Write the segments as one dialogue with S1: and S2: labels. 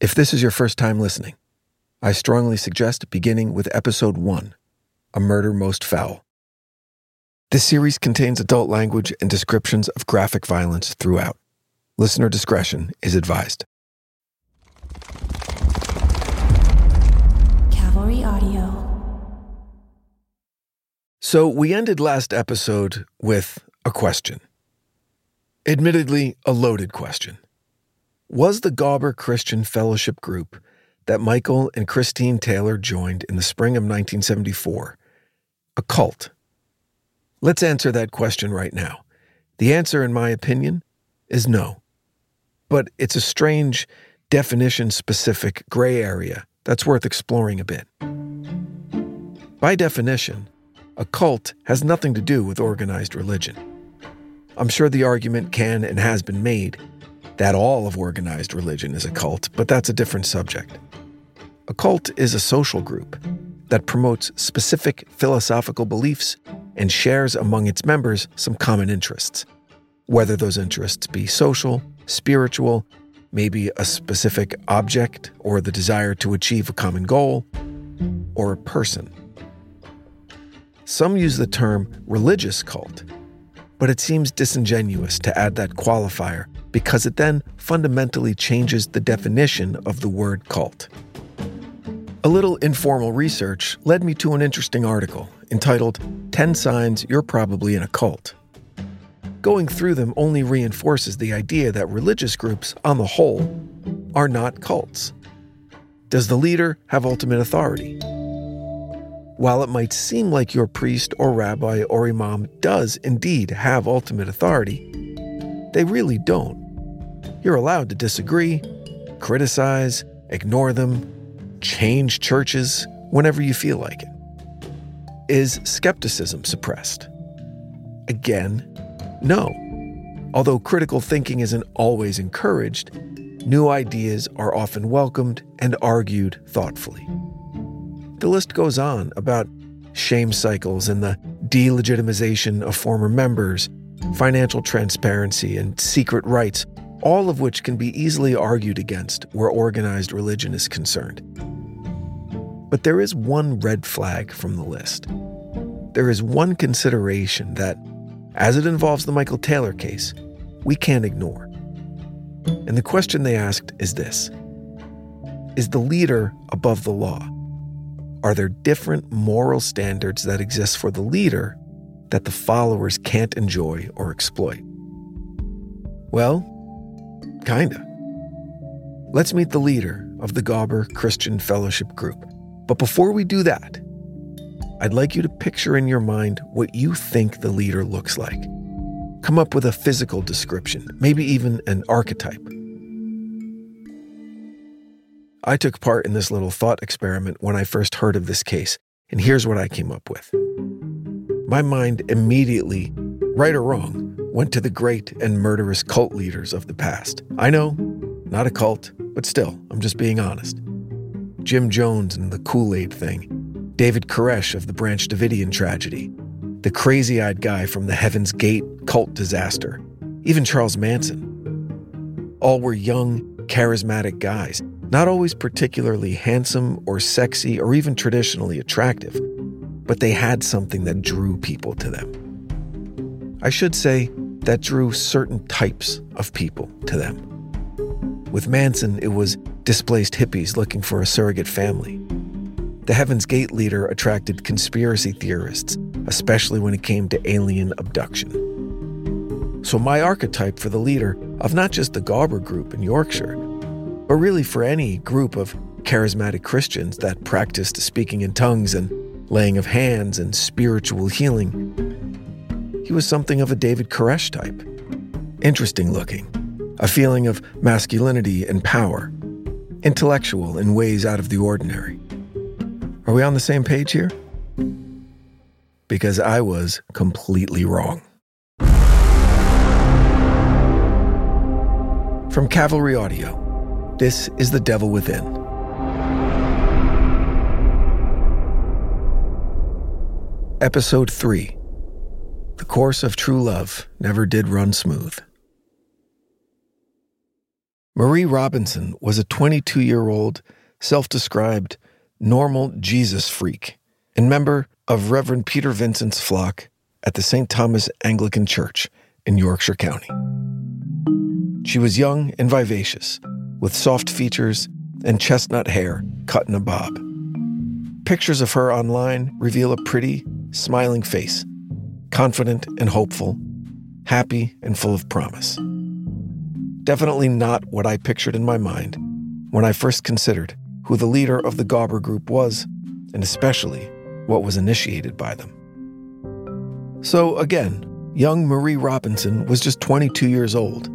S1: If this is your first time listening, I strongly suggest beginning with episode 1 A Murder Most Foul. This series contains adult language and descriptions of graphic violence throughout. Listener discretion is advised.
S2: Cavalry Audio.
S1: So, we ended last episode with a question. Admittedly, a loaded question. Was the Gawber Christian Fellowship Group that Michael and Christine Taylor joined in the spring of 1974 a cult? Let's answer that question right now. The answer, in my opinion, is no. But it's a strange, definition specific gray area that's worth exploring a bit. By definition, a cult has nothing to do with organized religion. I'm sure the argument can and has been made that all of organized religion is a cult, but that's a different subject. A cult is a social group that promotes specific philosophical beliefs and shares among its members some common interests, whether those interests be social, spiritual, maybe a specific object or the desire to achieve a common goal, or a person. Some use the term religious cult, but it seems disingenuous to add that qualifier because it then fundamentally changes the definition of the word cult. A little informal research led me to an interesting article entitled 10 Signs You're Probably in a Cult. Going through them only reinforces the idea that religious groups, on the whole, are not cults. Does the leader have ultimate authority? While it might seem like your priest or rabbi or imam does indeed have ultimate authority, they really don't. You're allowed to disagree, criticize, ignore them, change churches whenever you feel like it. Is skepticism suppressed? Again, no. Although critical thinking isn't always encouraged, new ideas are often welcomed and argued thoughtfully. The list goes on about shame cycles and the delegitimization of former members, financial transparency, and secret rites all of which can be easily argued against where organized religion is concerned. But there is one red flag from the list. There is one consideration that, as it involves the Michael Taylor case, we can't ignore. And the question they asked is this Is the leader above the law? Are there different moral standards that exist for the leader that the followers can't enjoy or exploit? Well, Kinda. Let's meet the leader of the Gawber Christian Fellowship Group. But before we do that, I'd like you to picture in your mind what you think the leader looks like. Come up with a physical description, maybe even an archetype. I took part in this little thought experiment when I first heard of this case, and here's what I came up with. My mind immediately, right or wrong, went to the great and murderous cult leaders of the past. I know, not a cult, but still, I'm just being honest. Jim Jones and the Kool Aid thing, David Koresh of the Branch Davidian tragedy, the crazy eyed guy from the Heaven's Gate cult disaster, even Charles Manson. All were young, charismatic guys, not always particularly handsome or sexy or even traditionally attractive, but they had something that drew people to them. I should say that drew certain types of people to them. With Manson, it was displaced hippies looking for a surrogate family. The Heaven's Gate leader attracted conspiracy theorists, especially when it came to alien abduction. So, my archetype for the leader of not just the Gawber group in Yorkshire, but really for any group of charismatic Christians that practiced speaking in tongues and laying of hands and spiritual healing, he was something of a David Koresh type. Interesting looking, a feeling of masculinity and power, intellectual in ways out of the ordinary. Are we on the same page here? Because I was completely wrong. From Cavalry Audio, this is The Devil Within. Episode 3 the course of true love never did run smooth. Marie Robinson was a 22 year old, self described, normal Jesus freak and member of Reverend Peter Vincent's flock at the St. Thomas Anglican Church in Yorkshire County. She was young and vivacious, with soft features and chestnut hair cut in a bob. Pictures of her online reveal a pretty, smiling face, confident and hopeful, happy and full of promise. Definitely not what I pictured in my mind when I first considered who the leader of the Gawber group was, and especially what was initiated by them. So, again, young Marie Robinson was just 22 years old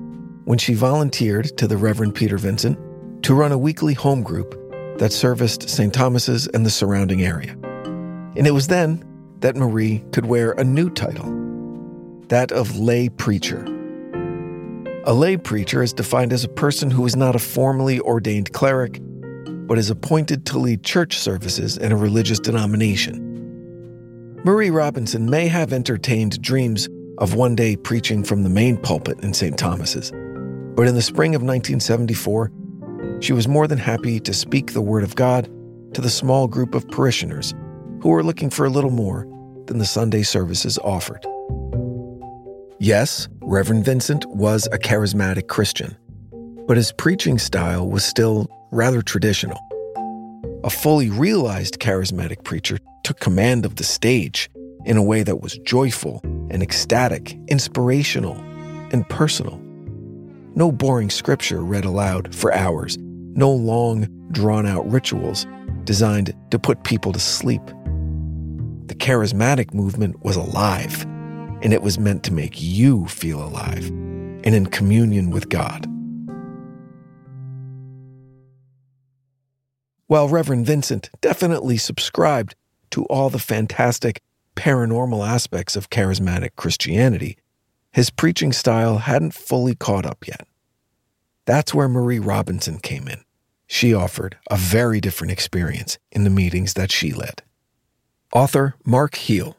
S1: when she volunteered to the Reverend Peter Vincent to run a weekly home group that serviced St. Thomas's and the surrounding area. And it was then that Marie could wear a new title that of lay preacher. A lay preacher is defined as a person who is not a formally ordained cleric, but is appointed to lead church services in a religious denomination. Marie Robinson may have entertained dreams of one day preaching from the main pulpit in St. Thomas's, but in the spring of 1974, she was more than happy to speak the Word of God to the small group of parishioners who were looking for a little more than the Sunday services offered. Yes, Reverend Vincent was a charismatic Christian, but his preaching style was still rather traditional. A fully realized charismatic preacher took command of the stage in a way that was joyful and ecstatic, inspirational, and personal. No boring scripture read aloud for hours, no long, drawn out rituals designed to put people to sleep. The charismatic movement was alive and it was meant to make you feel alive and in communion with God. While Reverend Vincent definitely subscribed to all the fantastic paranormal aspects of charismatic Christianity, his preaching style hadn't fully caught up yet. That's where Marie Robinson came in. She offered a very different experience in the meetings that she led. Author Mark Heel.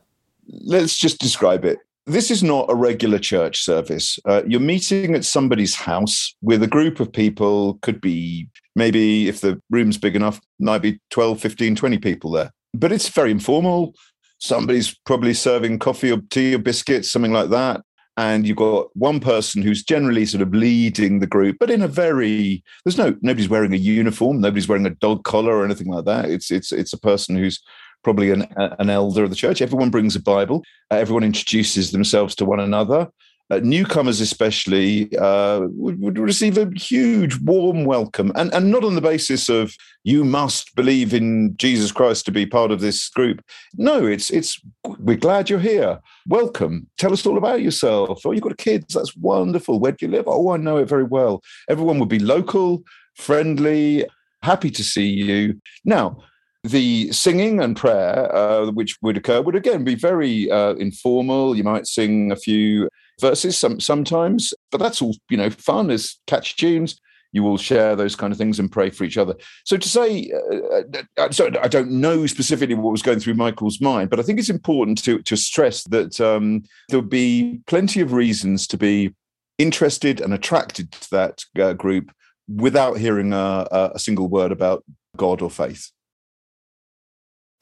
S3: Let's just describe it this is not a regular church service. Uh, you're meeting at somebody's house with a group of people, could be maybe if the room's big enough, might be 12, 15, 20 people there. But it's very informal. Somebody's probably serving coffee or tea or biscuits, something like that. And you've got one person who's generally sort of leading the group, but in a very there's no nobody's wearing a uniform, nobody's wearing a dog collar or anything like that. It's it's it's a person who's probably an, an elder of the church. Everyone brings a Bible. Uh, everyone introduces themselves to one another. Uh, newcomers, especially, uh, would, would, receive a huge, warm welcome, and and not on the basis of you must believe in Jesus Christ to be part of this group. No, it's it's we're glad you're here. Welcome. Tell us all about yourself. Oh, you've got kids. That's wonderful. Where do you live? Oh, I know it very well. Everyone would be local, friendly, happy to see you. Now, the singing and prayer, uh, which would occur, would again be very uh, informal. You might sing a few verses some, sometimes, but that's all you know. Fun is catch tunes. You will share those kind of things and pray for each other. So to say, uh, uh, so I don't know specifically what was going through Michael's mind, but I think it's important to to stress that um, there would be plenty of reasons to be interested and attracted to that uh, group without hearing a, a single word about God or faith.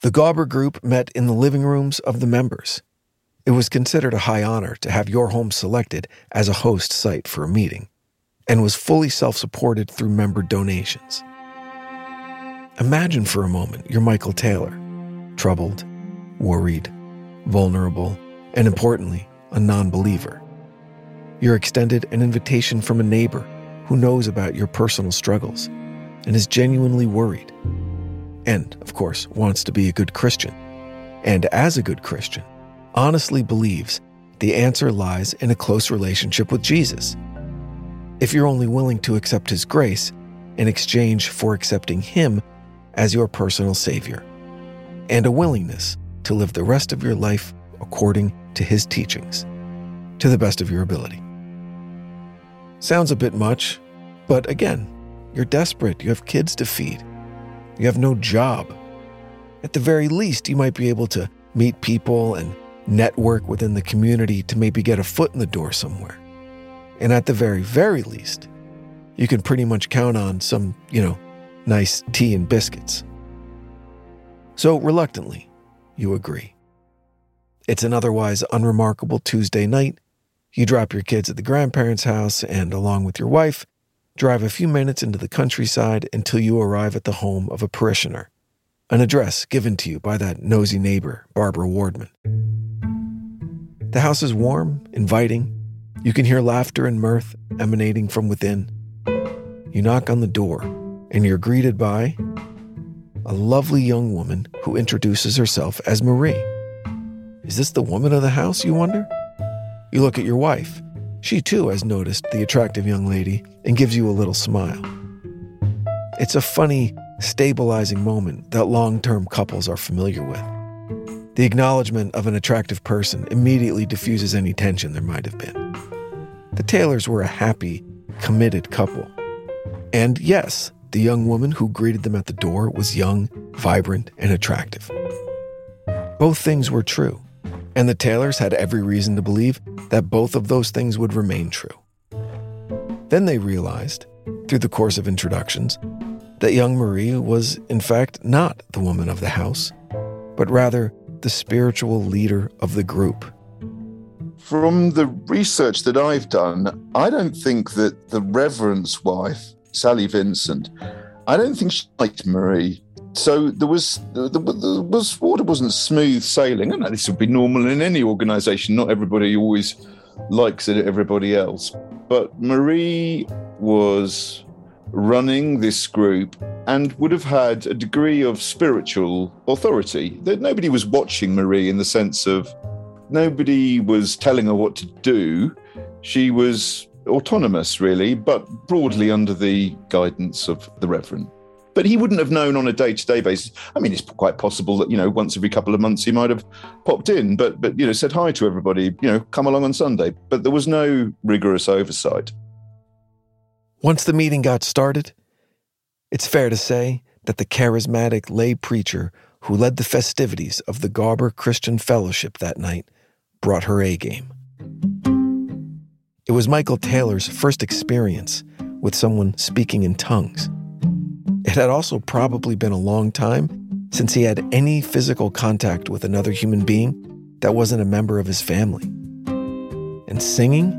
S1: The Gawber group met in the living rooms of the members. It was considered a high honor to have your home selected as a host site for a meeting, and was fully self supported through member donations. Imagine for a moment you're Michael Taylor, troubled, worried, vulnerable, and importantly, a non believer. You're extended an invitation from a neighbor who knows about your personal struggles and is genuinely worried and, of course, wants to be a good Christian. And as a good Christian, honestly believes the answer lies in a close relationship with Jesus. If you're only willing to accept His grace in exchange for accepting Him as your personal Savior, and a willingness to live the rest of your life according to His teachings, to the best of your ability. Sounds a bit much, but again, you're desperate, you have kids to feed you have no job. At the very least, you might be able to meet people and network within the community to maybe get a foot in the door somewhere. And at the very, very least, you can pretty much count on some, you know, nice tea and biscuits. So, reluctantly, you agree. It's an otherwise unremarkable Tuesday night. You drop your kids at the grandparents' house and, along with your wife, drive a few minutes into the countryside until you arrive at the home of a parishioner, an address given to you by that nosy neighbor, Barbara Wardman. The house is warm, inviting. You can hear laughter and mirth emanating from within. You knock on the door, and you're greeted by a lovely young woman who introduces herself as Marie. Is this the woman of the house, you wonder? You look at your wife. She too has noticed the attractive young lady and gives you a little smile. It's a funny, stabilizing moment that long term couples are familiar with. The acknowledgement of an attractive person immediately diffuses any tension there might have been. The Taylors were a happy, committed couple. And yes, the young woman who greeted them at the door was young, vibrant, and attractive. Both things were true, and the Taylors had every reason to believe that both of those things would remain true. Then they realized, through the course of introductions, that young Marie was, in fact, not the woman of the house, but rather the spiritual leader of the group.
S3: From the research that I've done, I don't think that the Reverend's wife, Sally Vincent, I don't think she liked Marie. So there was there, was water wasn't smooth sailing. Know this would be normal in any organisation. Not everybody always likes it, everybody else. But Marie was running this group and would have had a degree of spiritual authority. That nobody was watching Marie in the sense of nobody was telling her what to do. She was autonomous, really, but broadly under the guidance of the Reverend. But he wouldn't have known on a day-to-day basis. I mean, it's quite possible that you know once every couple of months he might have popped in, but but you know said hi to everybody. You know, come along on Sunday. But there was no rigorous oversight.
S1: Once the meeting got started, it's fair to say that the charismatic lay preacher who led the festivities of the Gawber Christian Fellowship that night brought her A game. It was Michael Taylor's first experience with someone speaking in tongues. It had also probably been a long time since he had any physical contact with another human being that wasn't a member of his family. And singing?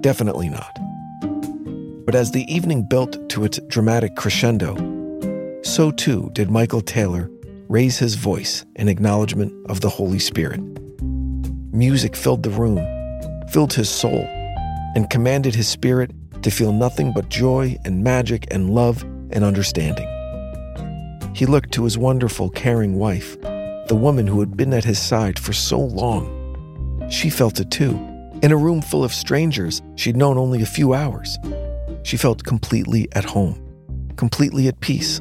S1: Definitely not. But as the evening built to its dramatic crescendo, so too did Michael Taylor raise his voice in acknowledgement of the Holy Spirit. Music filled the room, filled his soul, and commanded his spirit to feel nothing but joy and magic and love and understanding. He looked to his wonderful, caring wife, the woman who had been at his side for so long. She felt it too. In a room full of strangers she'd known only a few hours, she felt completely at home, completely at peace.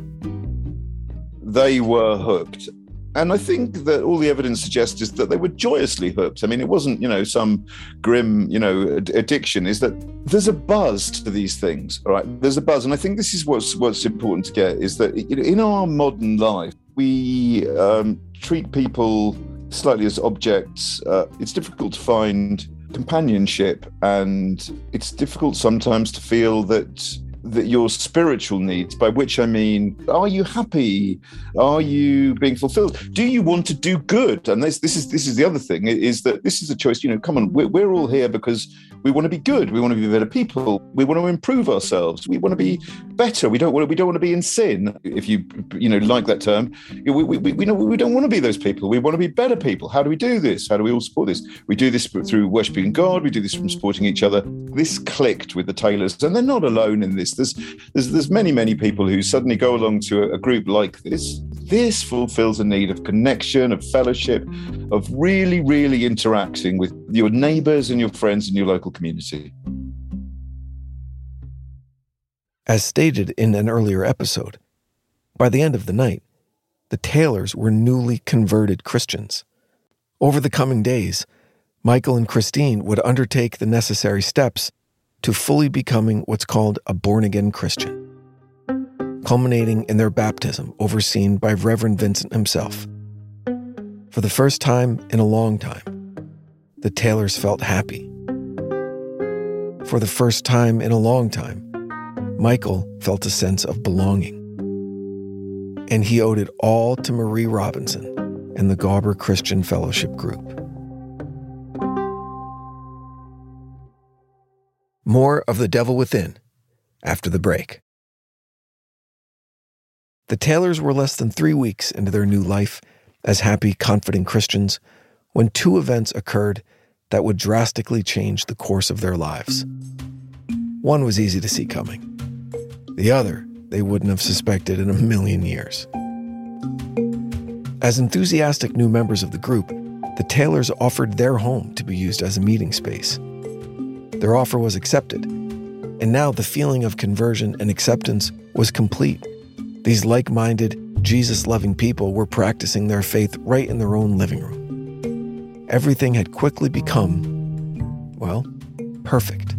S3: They were hooked. And I think that all the evidence suggests is that they were joyously hooked. I mean, it wasn't, you know, some grim, you know, addiction. Is that there's a buzz to these things, right? There's a buzz, and I think this is what's what's important to get is that in our modern life we um, treat people slightly as objects. Uh, it's difficult to find companionship, and it's difficult sometimes to feel that that your spiritual needs, by which I mean, are you happy? Are you being fulfilled? Do you want to do good? And this, this is this is the other thing is that this is a choice. You know, come on, we're, we're all here because we want to be good. We want to be better people. We want to improve ourselves. We want to be better. We don't want to, we don't want to be in sin. If you you know like that term, we, we, we, know we don't want to be those people. We want to be better people. How do we do this? How do we all support this? We do this through worshiping God. We do this from supporting each other. This clicked with the Taylors, and they're not alone in this. There's there's there's many many people who suddenly go along to a, a group like this. This fulfills a need of connection, of fellowship, of really really interacting with your neighbours and your friends in your local community.
S1: As stated in an earlier episode, by the end of the night, the Taylors were newly converted Christians. Over the coming days, Michael and Christine would undertake the necessary steps to fully becoming what's called a born again Christian, culminating in their baptism overseen by Reverend Vincent himself. For the first time in a long time, the Taylors felt happy. For the first time in a long time, Michael felt a sense of belonging. And he owed it all to Marie Robinson and the Gawber Christian Fellowship Group. More of The Devil Within after the break. The Taylors were less than three weeks into their new life as happy, confident Christians when two events occurred that would drastically change the course of their lives. One was easy to see coming, the other, they wouldn't have suspected in a million years. As enthusiastic new members of the group, the Taylors offered their home to be used as a meeting space. Their offer was accepted, and now the feeling of conversion and acceptance was complete. These like minded, Jesus loving people were practicing their faith right in their own living room. Everything had quickly become, well, perfect.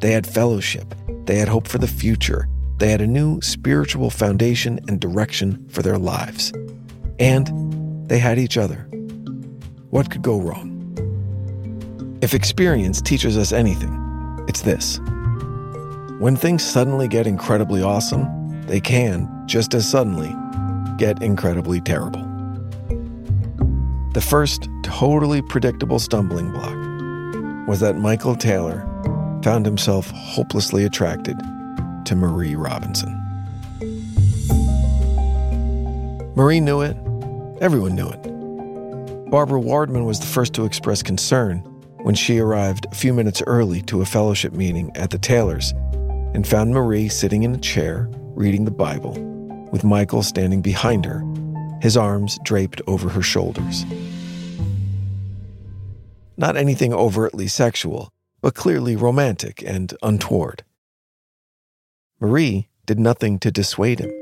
S1: They had fellowship, they had hope for the future, they had a new spiritual foundation and direction for their lives. And they had each other. What could go wrong? If experience teaches us anything, it's this. When things suddenly get incredibly awesome, they can, just as suddenly, get incredibly terrible. The first totally predictable stumbling block was that Michael Taylor found himself hopelessly attracted to Marie Robinson. Marie knew it. Everyone knew it. Barbara Wardman was the first to express concern when she arrived a few minutes early to a fellowship meeting at the Taylors and found Marie sitting in a chair reading the Bible, with Michael standing behind her, his arms draped over her shoulders. Not anything overtly sexual, but clearly romantic and untoward. Marie did nothing to dissuade him,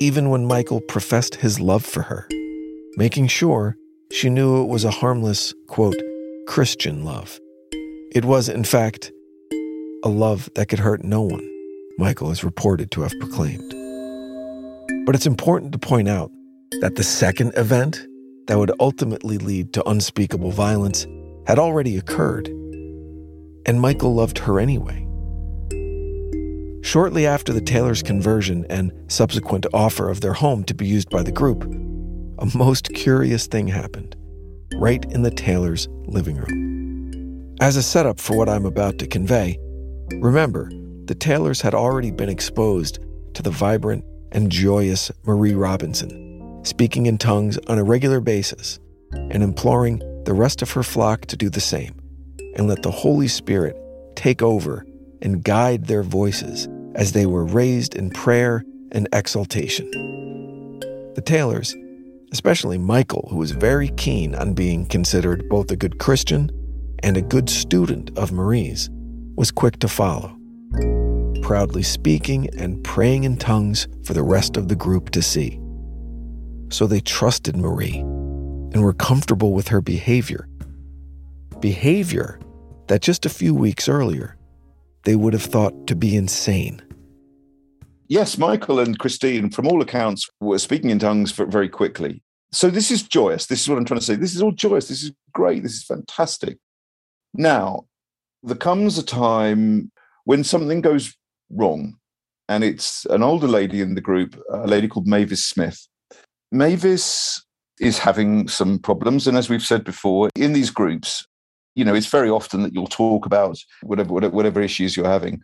S1: even when Michael professed his love for her, making sure she knew it was a harmless, quote, Christian love. It was, in fact, a love that could hurt no one. Michael is reported to have proclaimed. But it's important to point out that the second event that would ultimately lead to unspeakable violence had already occurred, and Michael loved her anyway. Shortly after the Taylors' conversion and subsequent offer of their home to be used by the group, a most curious thing happened, right in the Taylors' living room. As a setup for what I'm about to convey, remember the Taylors had already been exposed to the vibrant and joyous Marie Robinson, speaking in tongues on a regular basis and imploring the rest of her flock to do the same and let the Holy Spirit take over and guide their voices as they were raised in prayer and exaltation. The Taylors, especially Michael, who was very keen on being considered both a good Christian and a good student of Marie's, was quick to follow proudly speaking and praying in tongues for the rest of the group to see. So they trusted Marie and were comfortable with her behavior. Behavior that just a few weeks earlier they would have thought to be insane.
S3: Yes, Michael and Christine, from all accounts, were speaking in tongues very quickly. So this is joyous. This is what I'm trying to say. This is all joyous. This is great. This is fantastic. Now, there comes a time when something goes wrong. And it's an older lady in the group, a lady called Mavis Smith. Mavis is having some problems. And as we've said before, in these groups, you know, it's very often that you'll talk about whatever, whatever, whatever issues you're having.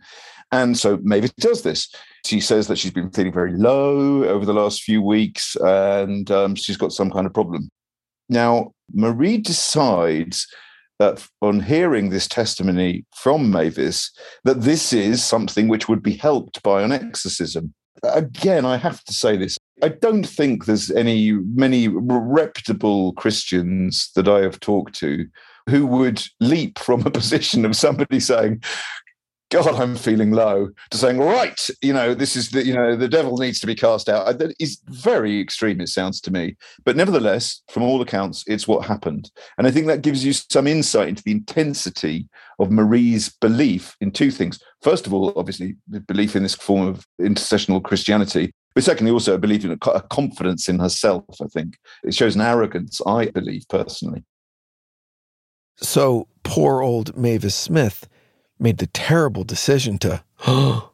S3: And so Mavis does this. She says that she's been feeling very low over the last few weeks and um, she's got some kind of problem. Now, Marie decides that on hearing this testimony from Mavis, that this is something which would be helped by an exorcism. Again, I have to say this. I don't think there's any many reputable Christians that I have talked to who would leap from a position of somebody saying, God, I'm feeling low, to saying, right, you know, this is the, you know, the devil needs to be cast out. Uh, that is very extreme, it sounds to me. But nevertheless, from all accounts, it's what happened. And I think that gives you some insight into the intensity of Marie's belief in two things. First of all, obviously, the belief in this form of intercessional Christianity. But secondly, also a belief in a confidence in herself, I think. It shows an arrogance, I believe personally.
S1: So poor old Mavis Smith made the terrible decision to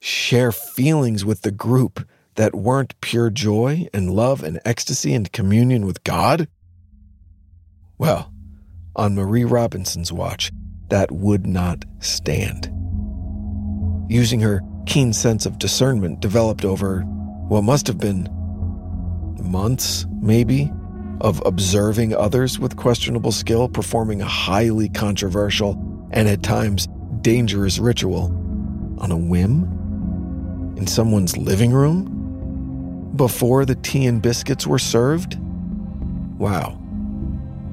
S1: share feelings with the group that weren't pure joy and love and ecstasy and communion with God? Well, on Marie Robinson's watch, that would not stand. Using her keen sense of discernment developed over what must have been months, maybe, of observing others with questionable skill performing a highly controversial and at times dangerous ritual on a whim in someone's living room before the tea and biscuits were served? Wow.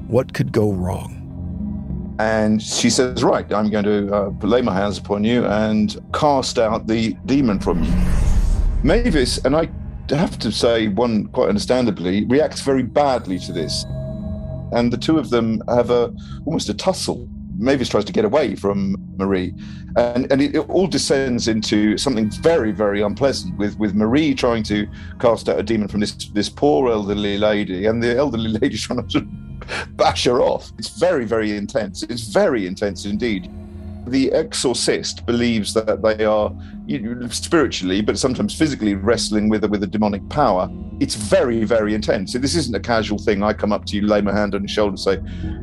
S1: What could go wrong?
S3: And she says, Right, I'm going to uh, lay my hands upon you and cast out the demon from you. Mavis, and I have to say, one quite understandably, reacts very badly to this. And the two of them have a almost a tussle. Mavis tries to get away from Marie, and and it, it, all descends into something very very unpleasant with with Marie trying to cast out a demon from this this poor elderly lady, and the elderly lady trying to bash her off. It's very very intense. It's very intense indeed the exorcist believes that they are spiritually, but sometimes physically wrestling with a, with a demonic power. It's very, very intense. So this isn't a casual thing. I come up to you, lay my hand on your shoulder, and say,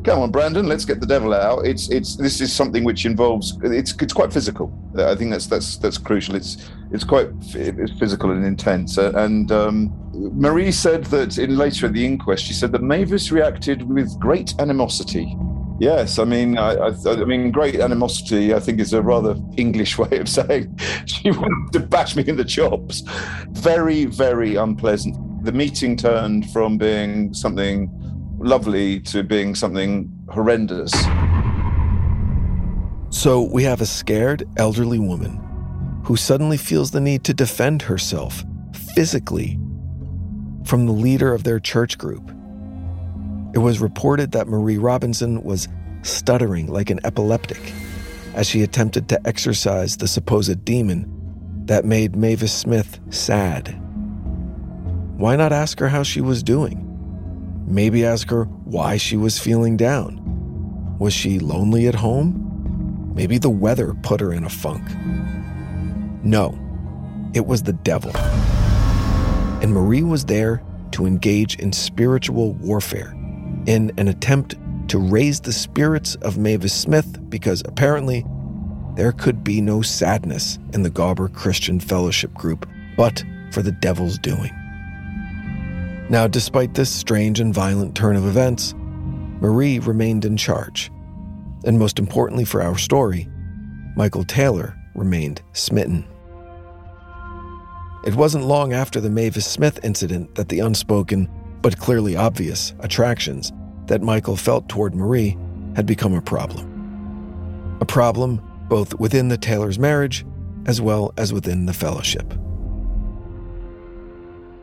S3: "Come on, Branden, let's get the devil out." It's it's this is something which involves it's it's quite physical. I think that's that's that's crucial. It's it's quite it's physical and intense. And um, Marie said that in later at the inquest, she said that Mavis reacted with great animosity Yes, I mean, I, I, I, mean, great animosity. I think is a rather English way of saying she wanted to bash me in the chops. Very, very unpleasant. The meeting turned from being something lovely to being something horrendous.
S1: So we have a scared elderly woman who suddenly feels the need to defend herself physically from the leader of their church group it was reported that Marie Robinson was stuttering like an epileptic as she attempted to exorcise the supposed demon that made Mavis Smith sad. Why not ask her how she was doing? Maybe ask her why she was feeling down. Was she lonely at home? Maybe the weather put her in a funk. No, it was the devil. And Marie was there to engage in spiritual warfare in an attempt to raise the spirits of Mavis Smith because apparently there could be no sadness in the Gawber Christian Fellowship group but for the devil's doing. Now, despite this strange and violent turn of events, Marie remained in charge. And most importantly for our story, Michael Taylor remained smitten. It wasn't long after the Mavis Smith incident that the unspoken but clearly obvious attractions that Michael felt toward Marie had become a problem. A problem both within the Taylor's marriage as well as within the fellowship.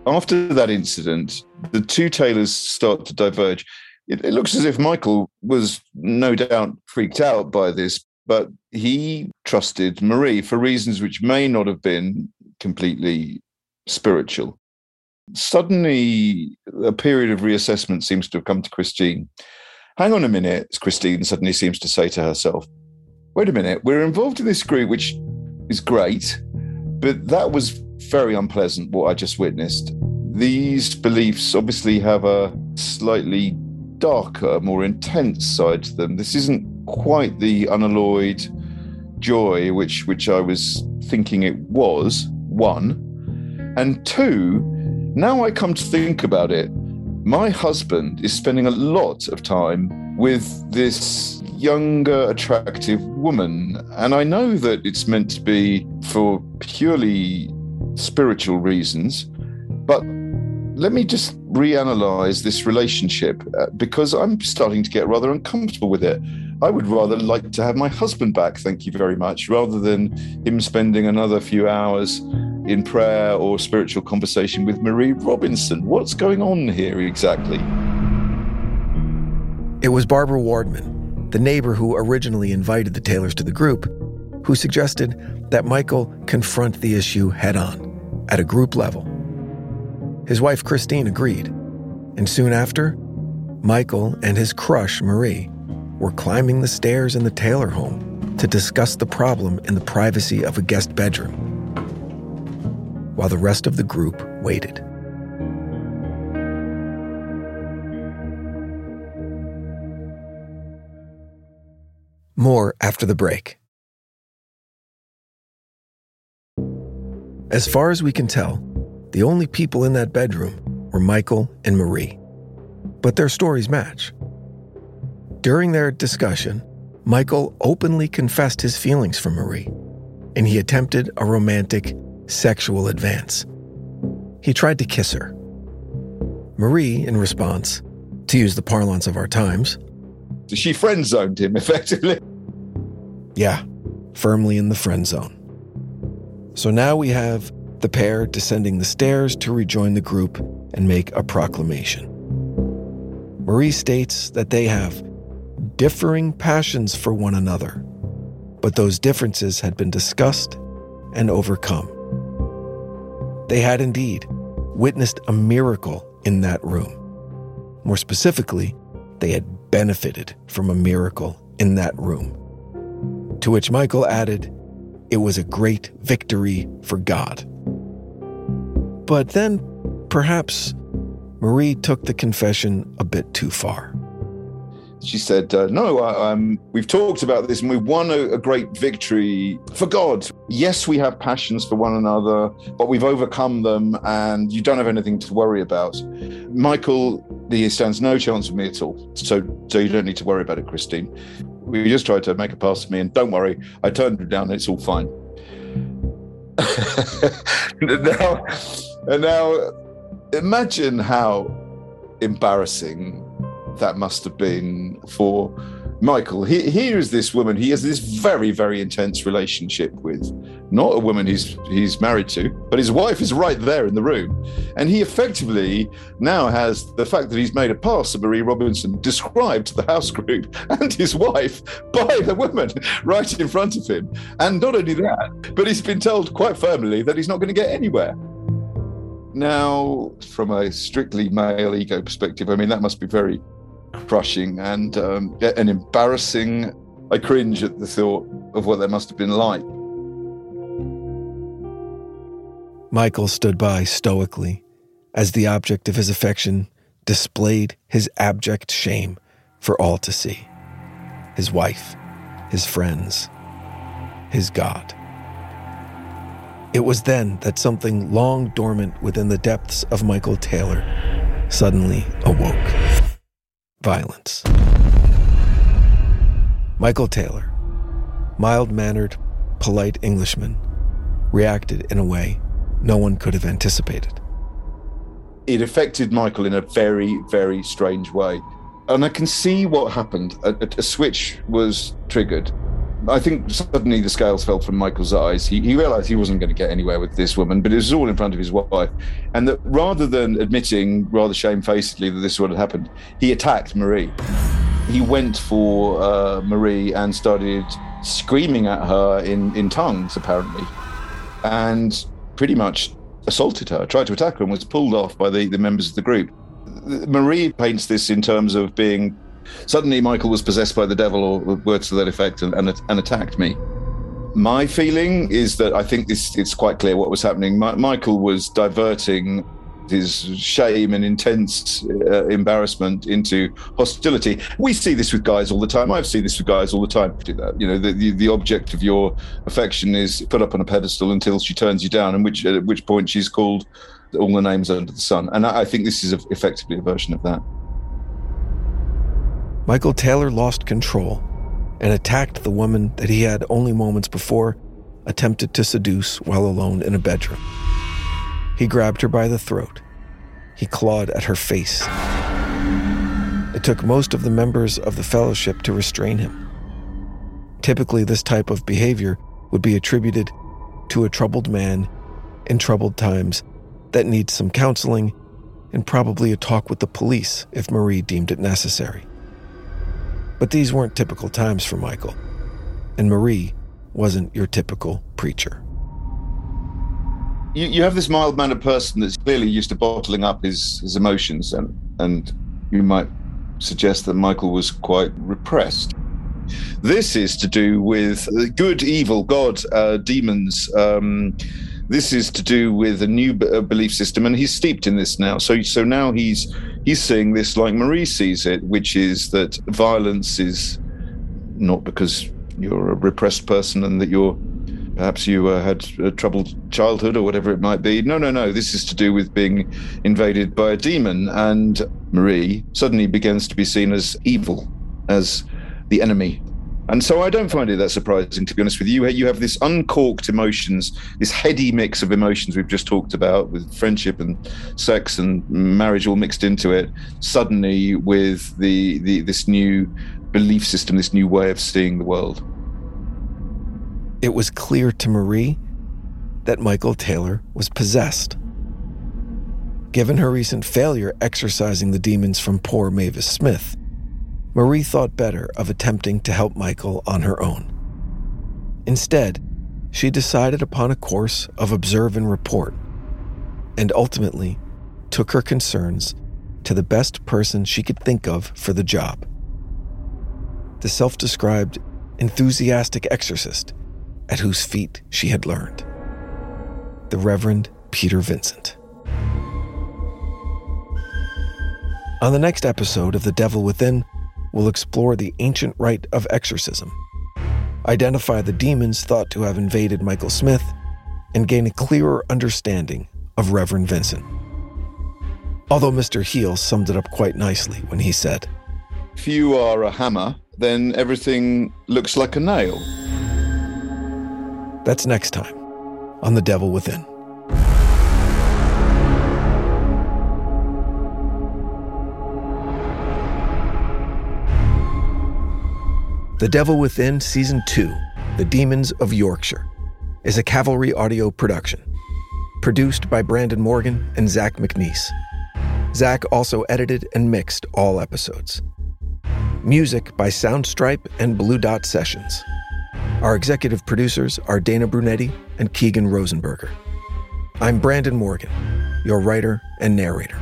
S3: After that incident, the two Taylors start to diverge. It, it looks as if Michael was no doubt freaked out by this, but he trusted Marie for reasons which may not have been completely spiritual. Suddenly, a period of reassessment seems to have come to Christine. Hang on a minute, Christine suddenly seems to say to herself. Wait a minute, we're involved in this group, which is great, but that was very unpleasant, what I just witnessed. These beliefs obviously have a slightly darker, more intense side to them. This isn't quite the unalloyed joy which which I was thinking it was, one. And two, now I come to think about it, my husband is spending a lot of time with this younger, attractive woman. And I know that it's meant to be for purely spiritual reasons, but let me just reanalyze this relationship uh, because I'm starting to get rather uncomfortable with it. I would rather like to have my husband back, thank you very much, rather than him spending another few hours in prayer or spiritual conversation with Marie Robinson. What's going on here exactly?
S1: It was Barbara Wardman, the neighbor who originally invited the Taylors to the group, who suggested that Michael confront the issue head on, at a group level. His wife Christine agreed, and soon after, Michael and his crush Marie were climbing the stairs in the Taylor home to discuss the problem in the privacy of a guest bedroom. While the rest of the group waited. More after the break. As far as we can tell, the only people in that bedroom were Michael and Marie. But their stories match. During their discussion, Michael openly confessed his feelings for Marie, and he attempted a romantic sexual advance. He tried to kiss her. Marie, in response, to use the parlance of our times,
S3: she friend zoned him effectively.
S1: Yeah, firmly in the friend zone. So now we have the pair descending the stairs to rejoin the group and make a proclamation. Marie states that they have differing passions for one another, but those differences had been discussed and overcome. They had indeed witnessed a miracle in that room. More specifically, they had benefited from a miracle in that room. To which Michael added, it was a great victory for God. But then, perhaps, Marie took the confession a bit too far.
S3: She said, uh, No, um, we've talked about this and we've won a, a great victory for God. Yes, we have passions for one another, but we've overcome them and you don't have anything to worry about. Michael, he stands no chance with me at all. So, so you don't need to worry about it, Christine. We just tried to make a pass at me, and don't worry, I turned him down. It's all fine. now, and now, imagine how embarrassing that must have been for Michael. He, here is this woman. He has this very, very intense relationship with not a woman he's he's married to, but his wife is right there in the room, and he effectively now has the fact that he's made a pass of Marie Robinson described to the house group and his wife by the woman right in front of him. And not only that, but he's been told quite firmly that he's not going to get anywhere. Now, from a strictly male ego perspective, I mean that must be very crushing and um, and embarrassing. I cringe at the thought of what that must have been like.
S1: Michael stood by stoically as the object of his affection displayed his abject shame for all to see. His wife, his friends, his God. It was then that something long dormant within the depths of Michael Taylor suddenly awoke violence. Michael Taylor, mild mannered, polite Englishman, reacted in a way no one could have anticipated.
S3: It affected Michael in a very, very strange way. And I can see what happened. A, a, switch was triggered I think suddenly the scales fell from Michael's eyes. He, he realized he wasn't going to get anywhere with this woman, but it was all in front of his wife. And that rather than admitting rather shamefacedly that this is what had happened, he attacked Marie. He went for uh, Marie and started screaming at her in, in tongues, apparently, and pretty much assaulted her, tried to attack her, and was pulled off by the, the members of the group. Marie paints this in terms of being Suddenly, Michael was possessed by the devil, or words to that effect, and, and, and attacked me. My feeling is that I think this it's quite clear what was happening. My, Michael was diverting his shame and intense uh, embarrassment into hostility. We see this with guys all the time. I've seen this with guys all the time. Do that. You know, the, the, the object of your affection is put up on a pedestal until she turns you down, and which at which point she's called all the names under the sun. And I, I think this is a, effectively a version of that.
S1: Michael Taylor lost control and attacked the woman that he had only moments before attempted to seduce while alone in a bedroom. He grabbed her by the throat. He clawed at her face. It took most of the members of the fellowship to restrain him. Typically, this type of behavior would be attributed to a troubled man in troubled times that needs some counseling and probably a talk with the police if Marie deemed it necessary. But these weren't typical times for Michael, and Marie wasn't your typical preacher.
S3: You, you have this mild mannered person that's clearly used to bottling up his, his emotions, and, and you might suggest that Michael was quite repressed. This is to do with good, evil, God, uh, demons, um, this is to do with a new b- belief system, and he's steeped in this now. So, so now he's he's seeing this like Marie sees it, which is that violence is not because you're a repressed person and that you're perhaps you uh, had a troubled childhood or whatever it might be. No, no, no. This is to do with being invaded by a demon, and Marie suddenly begins to be seen as evil, as the enemy and so I don't find it that surprising, to be honest with you. You have this uncorked emotions, this heady mix of emotions we've just talked about with friendship and sex and marriage all mixed into it, suddenly with the, the this new belief system, this new way of seeing the world.
S1: It was clear to Marie that Michael Taylor was possessed. Given her recent failure exorcising the demons from poor Mavis Smith, Marie thought better of attempting to help Michael on her own. Instead, she decided upon a course of observe and report, and ultimately took her concerns to the best person she could think of for the job the self described enthusiastic exorcist at whose feet she had learned the Reverend Peter Vincent. On the next episode of The Devil Within, will explore the ancient rite of exorcism, identify the demons thought to have invaded Michael Smith, and gain a clearer understanding of Reverend Vincent. Although Mr. Heel summed it up quite nicely when he said,
S3: If you are a hammer, then everything looks like a nail.
S1: That's next time on The Devil Within. The Devil Within Season 2 The Demons of Yorkshire is a Cavalry audio production. Produced by Branden Morgan and Zach McNees. Zach also edited and mixed all episodes. Music by Soundstripe and Blue Dot Sessions. Our executive producers are Dana Brunetti and Keegan Rosenberger. I'm Branden Morgan, your writer and narrator.